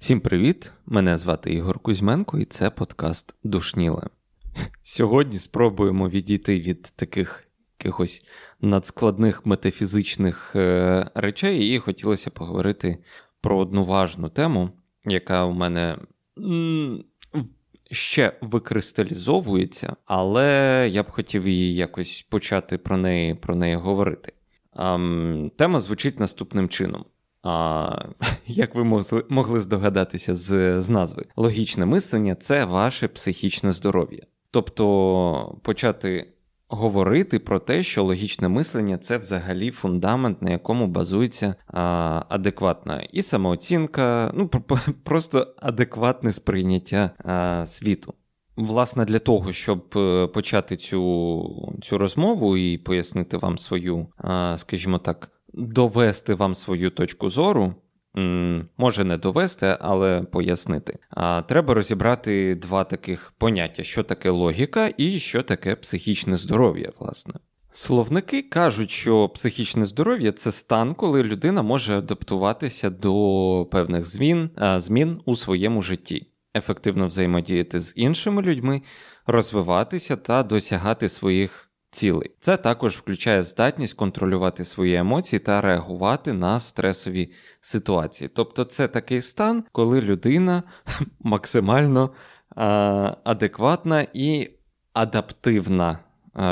Всім привіт! Мене звати Ігор Кузьменко, і це подкаст Душніле. Сьогодні спробуємо відійти від таких якихось надскладних метафізичних е, речей, і хотілося поговорити про одну важну тему, яка у мене ще викристалізовується, але я б хотів її якось почати про неї про неї говорити. Тема звучить наступним чином. А, Як ви могли могли здогадатися з, з назви, логічне мислення це ваше психічне здоров'я. Тобто почати говорити про те, що логічне мислення це взагалі фундамент, на якому базується а, адекватна і самооцінка, ну просто адекватне сприйняття а, світу. Власне, для того, щоб е, почати цю цю розмову і пояснити вам свою, скажімо так, довести вам свою точку зору, може не довести, але пояснити. А треба розібрати два таких поняття: що таке логіка і що таке психічне здоров'я, власне. Словники кажуть, що психічне здоров'я це стан, коли людина може адаптуватися до певних змін, змін у своєму житті, ефективно взаємодіяти з іншими людьми, розвиватися та досягати своїх цілей. Це також включає здатність контролювати свої емоції та реагувати на стресові ситуації. Тобто, це такий стан, коли людина максимально а, адекватна і адаптивна.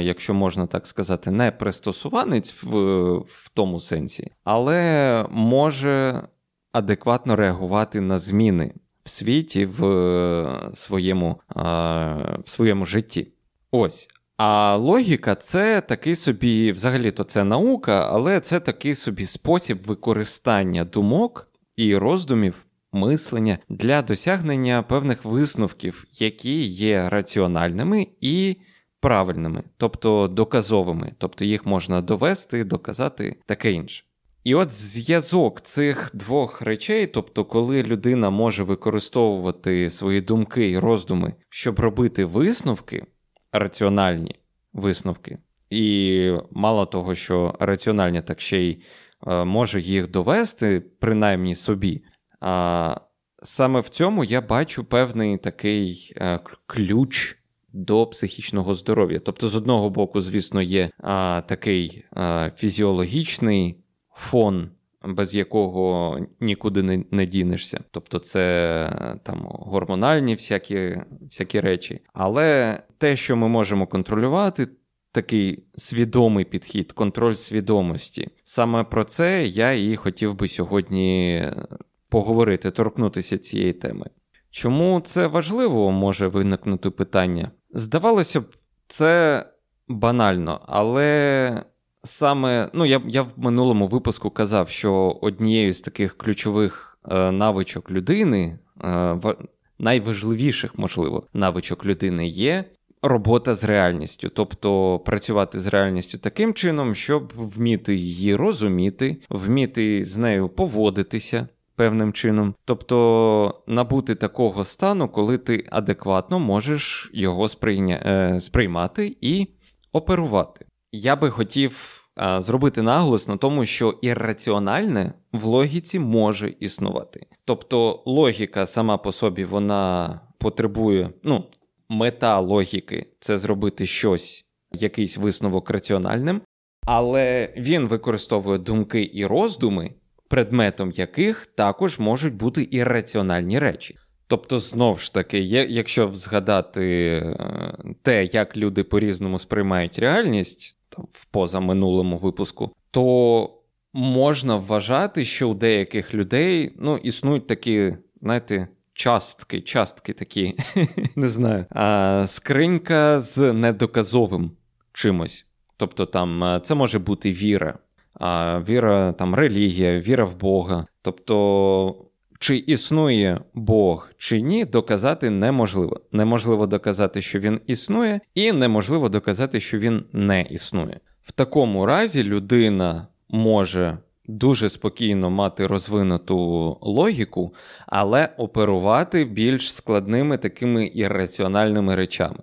Якщо можна так сказати, не пристосуванець в в тому сенсі, але може адекватно реагувати на зміни в світі в своєму в своєму житті. Ось. А логіка це такий собі, взагалі-то це наука, але це такий собі спосіб використання думок і роздумів, мислення для досягнення певних висновків, які є раціональними і правильними, тобто доказовими, тобто їх можна довести, доказати, таке інше. І от зв'язок цих двох речей, тобто, коли людина може використовувати свої думки і роздуми, щоб робити висновки раціональні висновки. І мало того, що раціональні так ще й е, може їх довести, принаймні собі. А саме в цьому я бачу певний такий е, ключ до психічного здоров'я. Тобто, з одного боку, звісно, є а, такий а, фізіологічний фон. Без якого нікуди не не дінешся. Тобто це там гормональні всякі всякі речі. Але те, що ми можемо контролювати, такий свідомий підхід, контроль свідомості. Саме про це я і хотів би сьогодні поговорити, торкнутися цієї теми. Чому це важливо, може виникнути питання? Здавалося б, це банально, але саме ну, я я в минулому випуску казав, що однією з таких ключових е, навичок людини, е, найважливіших, можливо, навичок людини є робота з реальністю, тобто працювати з реальністю таким чином, щоб вміти її розуміти, вміти з нею поводитися. Певним чином, тобто набути такого стану, коли ти адекватно можеш його сприйня... Е, сприймати і оперувати. Я би хотів зробити наголос на тому, що ірраціональне в логіці може існувати. Тобто логіка сама по собі вона потребує, ну, мета логіки це зробити щось, якийсь висновок раціональним, але він використовує думки і роздуми, предметом яких також можуть бути ірраціональні речі. Тобто, знов ж таки, якщо згадати е, те, як люди по-різному сприймають реальність там, в позаминулому випуску, то можна вважати, що у деяких людей ну, існують такі, знаєте, частки, частки такі, не знаю, а, скринька з недоказовим чимось. Тобто, там це може бути віра, а, віра, там, релігія, віра в Бога. Тобто, чи існує Бог чи ні, доказати неможливо. Неможливо доказати, що він існує, і неможливо доказати, що він не існує. В такому разі людина може дуже спокійно мати розвинуту логіку, але оперувати більш складними такими ірраціональними речами.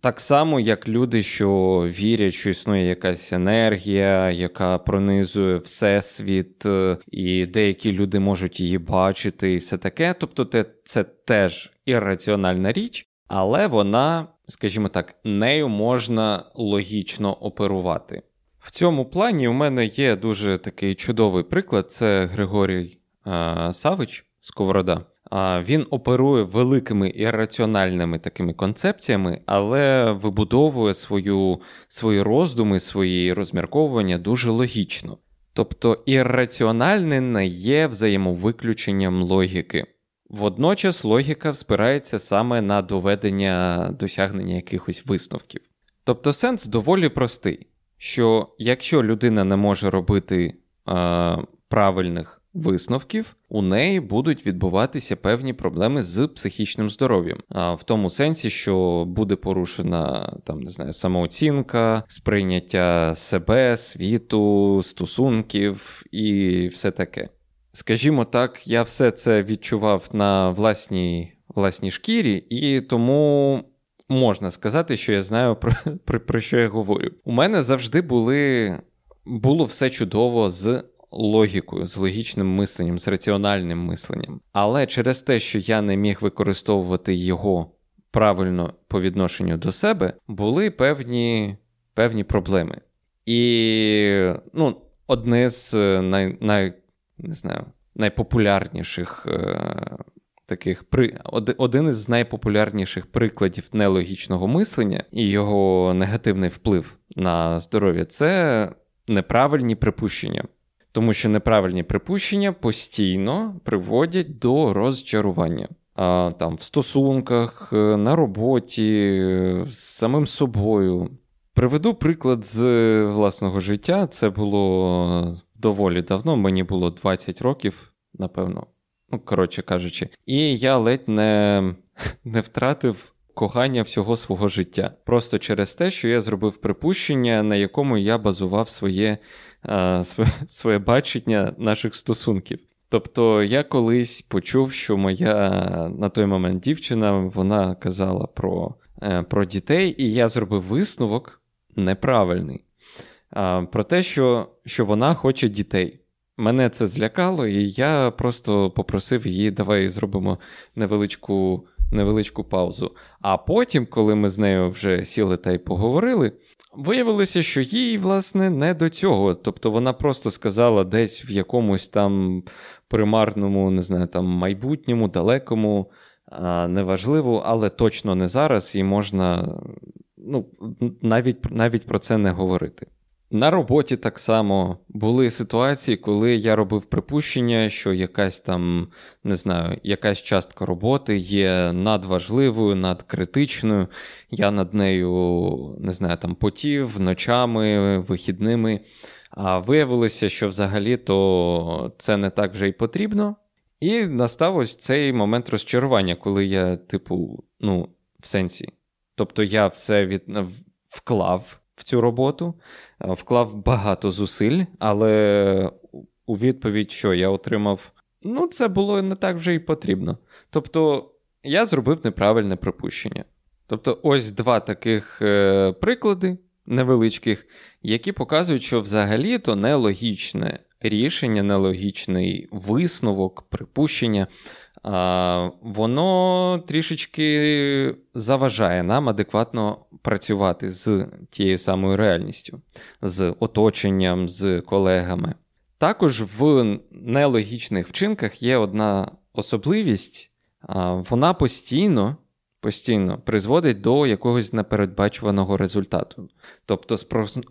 Так само, як люди, що вірять, що існує якась енергія, яка пронизує всесвіт, е, і деякі люди можуть її бачити, і все таке. Тобто, це теж ірраціональна річ, але вона, скажімо так, нею можна логічно оперувати. В цьому плані у мене є дуже такий чудовий приклад: це Григорій а, Савич Сковорода. Він оперує великими ірраціональними такими концепціями, але вибудовує свою, свої роздуми, свої розмірковування дуже логічно. Тобто ірраціональне не є взаємовиключенням логіки. Водночас логіка спирається саме на доведення досягнення якихось висновків. Тобто сенс доволі простий, що якщо людина не може робити е, правильних висновків, у неї будуть відбуватися певні проблеми з психічним здоров'ям, а в тому сенсі, що буде порушена там не знаю, самооцінка, сприйняття себе, світу, стосунків і все таке. Скажімо так, я все це відчував на власній власній шкірі, і тому можна сказати, що я знаю про, про, про що я говорю. У мене завжди були було все чудово з логікою, з логічним мисленням, з раціональним мисленням. Але через те, що я не міг використовувати його правильно по відношенню до себе, були певні певні проблеми. І ну, одне з е, най, най, не знаю, найпопулярніших. Е, Таких при один із найпопулярніших прикладів нелогічного мислення і його негативний вплив на здоров'я це неправильні припущення тому що неправильні припущення постійно приводять до розчарування. А, Там в стосунках, е, на роботі, з самим собою. Приведу приклад з власного життя. Це було доволі давно, мені було 20 років, напевно, ну, коротше кажучи, і я ледь не, не втратив кохання всього свого життя. Просто через те, що я зробив припущення, на якому я базував своє своє, своє бачення наших стосунків. Тобто я колись почув, що моя на той момент дівчина вона казала про е, про дітей, і я зробив висновок неправильний. Про те, що, що вона хоче дітей. Мене це злякало, і я просто попросив її, давай зробимо невеличку невеличку паузу. А потім, коли ми з нею вже сіли та й поговорили, Виявилося, що їй, власне, не до цього. Тобто вона просто сказала десь в якомусь там примарному, не знаю, там майбутньому, далекому, неважливо, але точно не зараз, і можна ну, навіть, навіть про це не говорити. На роботі так само були ситуації, коли я робив припущення, що якась там, не знаю, якась частка роботи є надважливою, надкритичною. Я над нею не знаю, там потів ночами, вихідними. А виявилося, що взагалі то це не так вже й потрібно. І настав ось цей момент розчарування, коли я, типу, ну, в сенсі. Тобто я все від... вклав в цю роботу, е, вклав багато зусиль, але у відповідь, що я отримав, ну, це було не так вже й потрібно. Тобто, я зробив неправильне припущення. Тобто, ось два таких е, приклади невеличких, які показують, що взагалі-то нелогічне рішення, нелогічний висновок, припущення воно трішечки заважає нам адекватно працювати з тією самою реальністю, з оточенням, з колегами. Також в нелогічних вчинках є одна особливість, вона постійно постійно призводить до якогось непередбачуваного результату. Тобто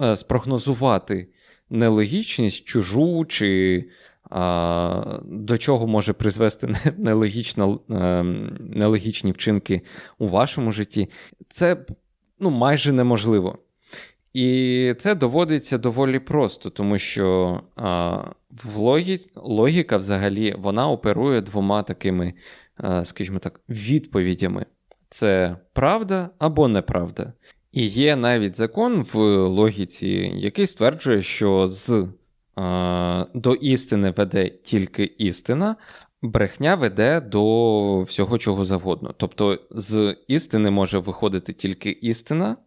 е, спрогнозувати нелогічність чужу чи до чого може призвести ем, нелогічні вчинки у вашому житті, це ну, майже неможливо. І це доводиться доволі просто, тому що в логі... логіка взагалі вона оперує двома такими, а, скажімо так, відповідями: це правда або неправда. І є навіть закон в логіці, який стверджує, що з до істини веде тільки істина, брехня веде до всього чого завгодно. Тобто, з істини може виходити тільки істина,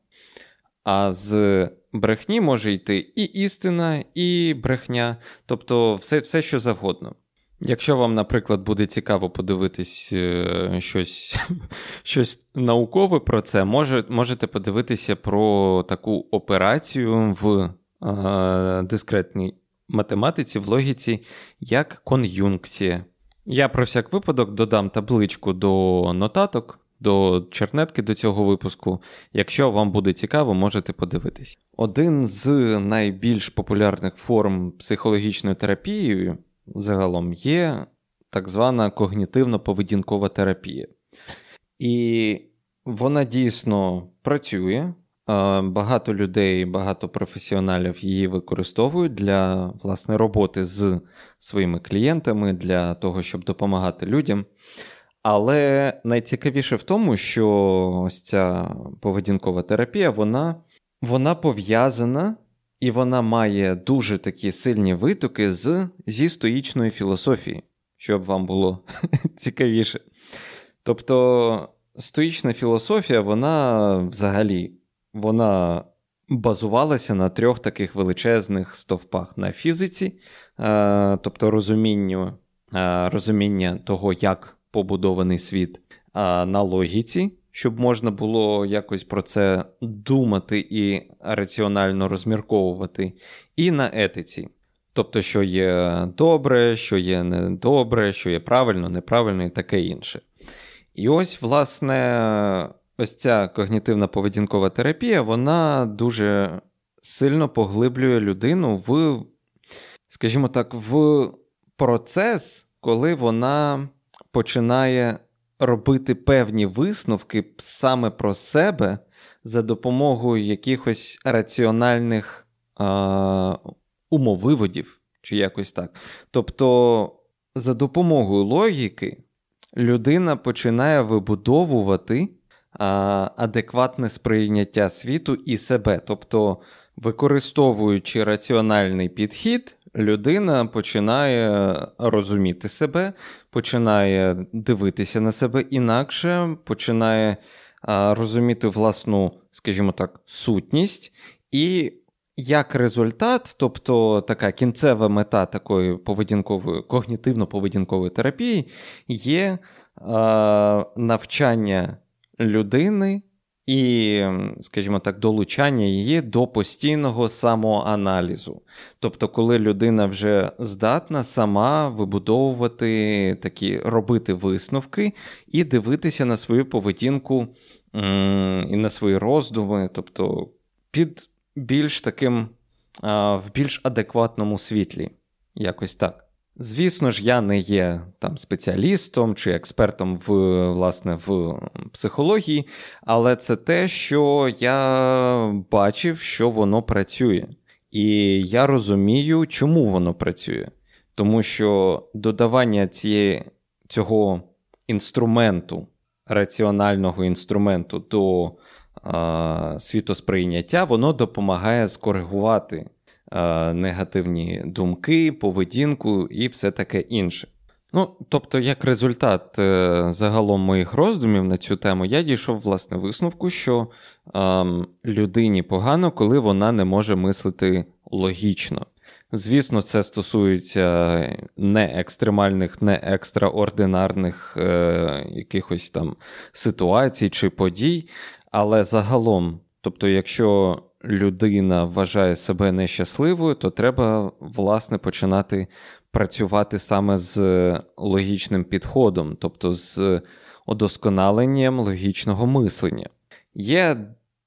а з брехні може йти і істина, і брехня, тобто все, все що завгодно. Якщо вам, наприклад, буде цікаво подивитись е, щось щось наукове про це, може, можете подивитися про таку операцію в е, дискретній математиці, в логіці, як кон'юнкція. Я про всяк випадок додам табличку до нотаток, до чернетки до цього випуску. Якщо вам буде цікаво, можете подивитись. Один з найбільш популярних форм психологічної терапії загалом є так звана когнітивно-поведінкова терапія. І вона дійсно працює. Багато людей, багато професіоналів її використовують для власне роботи з своїми клієнтами, для того, щоб допомагати людям. Але найцікавіше в тому, що ось ця поведінкова терапія, вона, вона пов'язана і вона має дуже такі сильні витоки з, зі стоїчної філософії, щоб вам було цікавіше. Тобто, стоїчна філософія, вона взагалі вона базувалася на трьох таких величезних стовпах на фізиці, е, тобто розумінню, е, розуміння того, як побудований світ, на логіці щоб можна було якось про це думати і раціонально розмірковувати, і на етиці. Тобто, що є добре, що є недобре, що є правильно, неправильно і таке інше. І ось, власне, ось ця когнітивна поведінкова терапія, вона дуже сильно поглиблює людину в, скажімо так, в процес, коли вона починає робити певні висновки саме про себе за допомогою якихось раціональних а, умовиводів, чи якось так. Тобто, за допомогою логіки людина починає вибудовувати адекватне сприйняття світу і себе. Тобто, використовуючи раціональний підхід, людина починає розуміти себе, починає дивитися на себе інакше, починає розуміти власну, скажімо так, сутність. І як результат, тобто така кінцева мета такої поведінкової, когнітивно-поведінкової терапії, є навчання людини і, скажімо так, долучання її до постійного самоаналізу. Тобто, коли людина вже здатна сама вибудовувати такі, робити висновки і дивитися на свою поведінку і на свої роздуми, тобто під більш таким в більш адекватному світлі. Якось так. Звісно ж, я не є там спеціалістом чи експертом в власне в психології, але це те, що я бачив, що воно працює. І я розумію, чому воно працює. Тому що додавання цієї, цього інструменту, раціонального інструменту до а, світосприйняття, воно допомагає скоригувати Е, негативні думки, поведінку і все таке інше. Ну, тобто, як результат е, загалом моїх роздумів на цю тему, я дійшов власне висновку, що е, людині погано, коли вона не може мислити логічно. Звісно, це стосується не екстремальних, не екстраординарних е, якихось там ситуацій чи подій, але загалом, тобто, якщо людина вважає себе нещасливою, то треба, власне, починати працювати саме з логічним підходом, тобто з удосконаленням логічного мислення. Є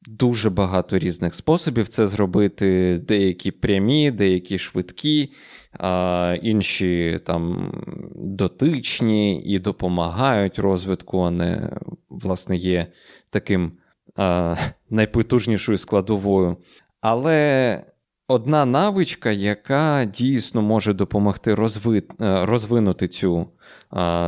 дуже багато різних способів це зробити, деякі прямі, деякі швидкі, а інші там дотичні і допомагають розвитку, а не, власне, є таким найпотужнішою складовою. Але одна навичка, яка дійсно може допомогти розви... Е, розвинути цю,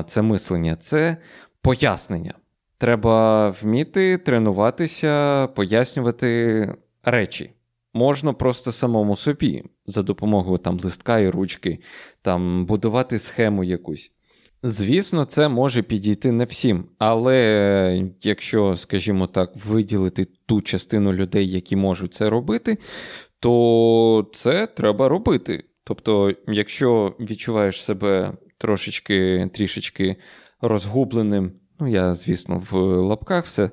це мислення, це пояснення. Треба вміти тренуватися, пояснювати речі. Можна просто самому собі за допомогою там листка і ручки, там будувати схему якусь. Звісно, це може підійти не всім, але якщо, скажімо так, виділити ту частину людей, які можуть це робити, то це треба робити. Тобто, якщо відчуваєш себе трошечки трішечки розгубленим, ну я, звісно, в лапках все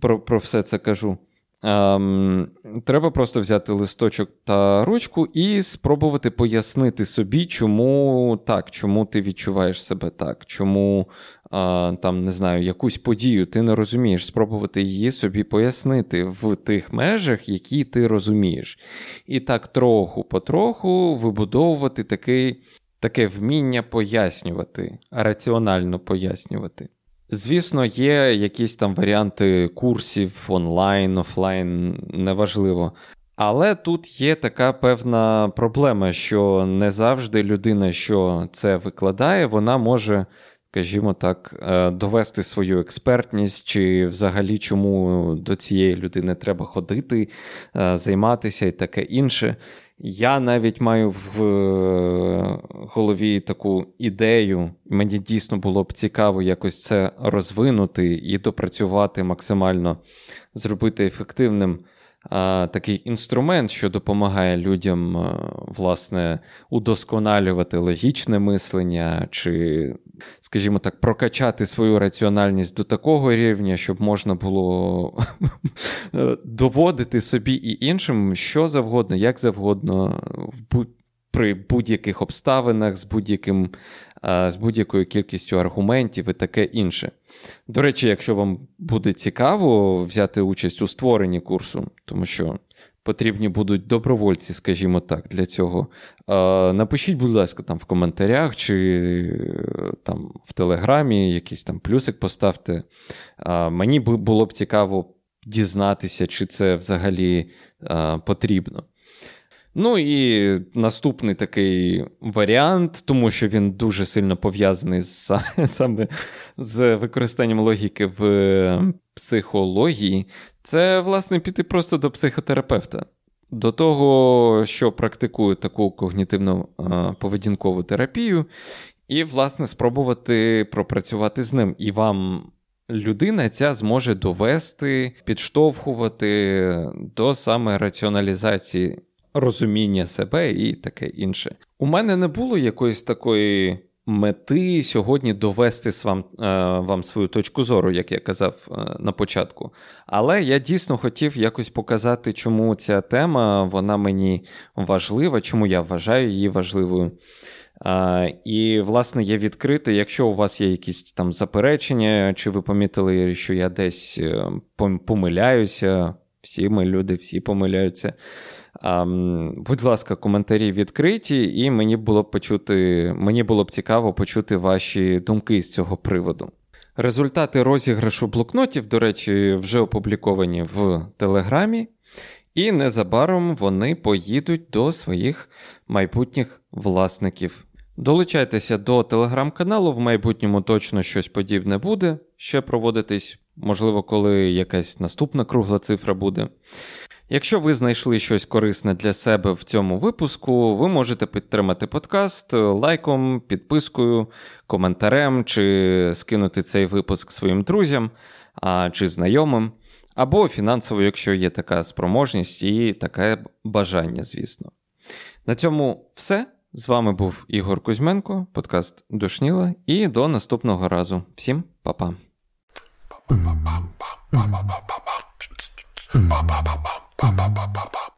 про, про все це кажу. Ем, Треба просто взяти листочок та ручку і спробувати пояснити собі, чому так, чому ти відчуваєш себе так, чому е, там не знаю, якусь подію ти не розумієш, спробувати її собі пояснити в тих межах, які ти розумієш. І так троху потроху вибудовувати такий, таке вміння пояснювати, раціонально пояснювати. Звісно, є якісь там варіанти курсів онлайн, офлайн, неважливо. Але тут є така певна проблема, що не завжди людина, що це викладає, вона може, скажімо так, е, довести свою експертність, чи взагалі чому до цієї людини треба ходити, е, займатися і таке інше. Я навіть маю в е, голові таку ідею, мені дійсно було б цікаво якось це розвинути і допрацювати максимально, зробити ефективним такий інструмент, що допомагає людям, власне, удосконалювати логічне мислення, чи, скажімо так, прокачати свою раціональність до такого рівня, щоб можна було доводити собі і іншим що завгодно, як завгодно, при будь-яких обставинах, з будь-яким, з будь-якою кількістю аргументів і таке інше. До речі, якщо вам буде цікаво взяти участь у створенні курсу, тому що потрібні будуть добровольці, скажімо так, для цього. Напишіть, будь ласка, там в коментарях чи там в Телеграмі якийсь там плюсик поставте. Мені було б цікаво дізнатися, чи це взагалі потрібно. Ну і наступний такий варіант, тому що він дуже сильно пов'язаний з, саме з використанням логіки в психології, це, власне, піти просто до психотерапевта. До того, що практикує таку когнітивну поведінкову терапію, і, власне, спробувати пропрацювати з ним. І вам. Людина ця зможе довести, підштовхувати до саме раціоналізації розуміння себе і таке інше. У мене не було якоїсь такої мети сьогодні довести вам, е, вам свою точку зору, як я казав е, на початку. Але я дійсно хотів якось показати, чому ця тема вона мені важлива, чому я вважаю її важливою. А, І, власне, є відкрите, якщо у вас є якісь там заперечення, чи ви помітили, що я десь е, помиляюся, всі ми люди, всі помиляються. Будь ласка, коментарі відкриті, і мені було б почути, мені було б цікаво почути ваші думки з цього приводу. Результати розіграшу блокнотів, до речі, вже опубліковані в Телеграмі, і незабаром вони поїдуть до своїх майбутніх власників. Долучайтеся до телеграм-каналу, в майбутньому точно щось подібне буде ще проводитись, можливо, коли якась наступна кругла цифра буде. Якщо ви знайшли щось корисне для себе в цьому випуску, ви можете підтримати подкаст лайком, підпискою, коментарем, чи скинути цей випуск своїм друзям а, чи знайомим, або фінансово, якщо є така спроможність і таке бажання, звісно. На цьому все. З вами був Ігор Кузьменко, подкаст Душніла, і до наступного разу. Всім па-па. Ba, ba, ba, ba, ba.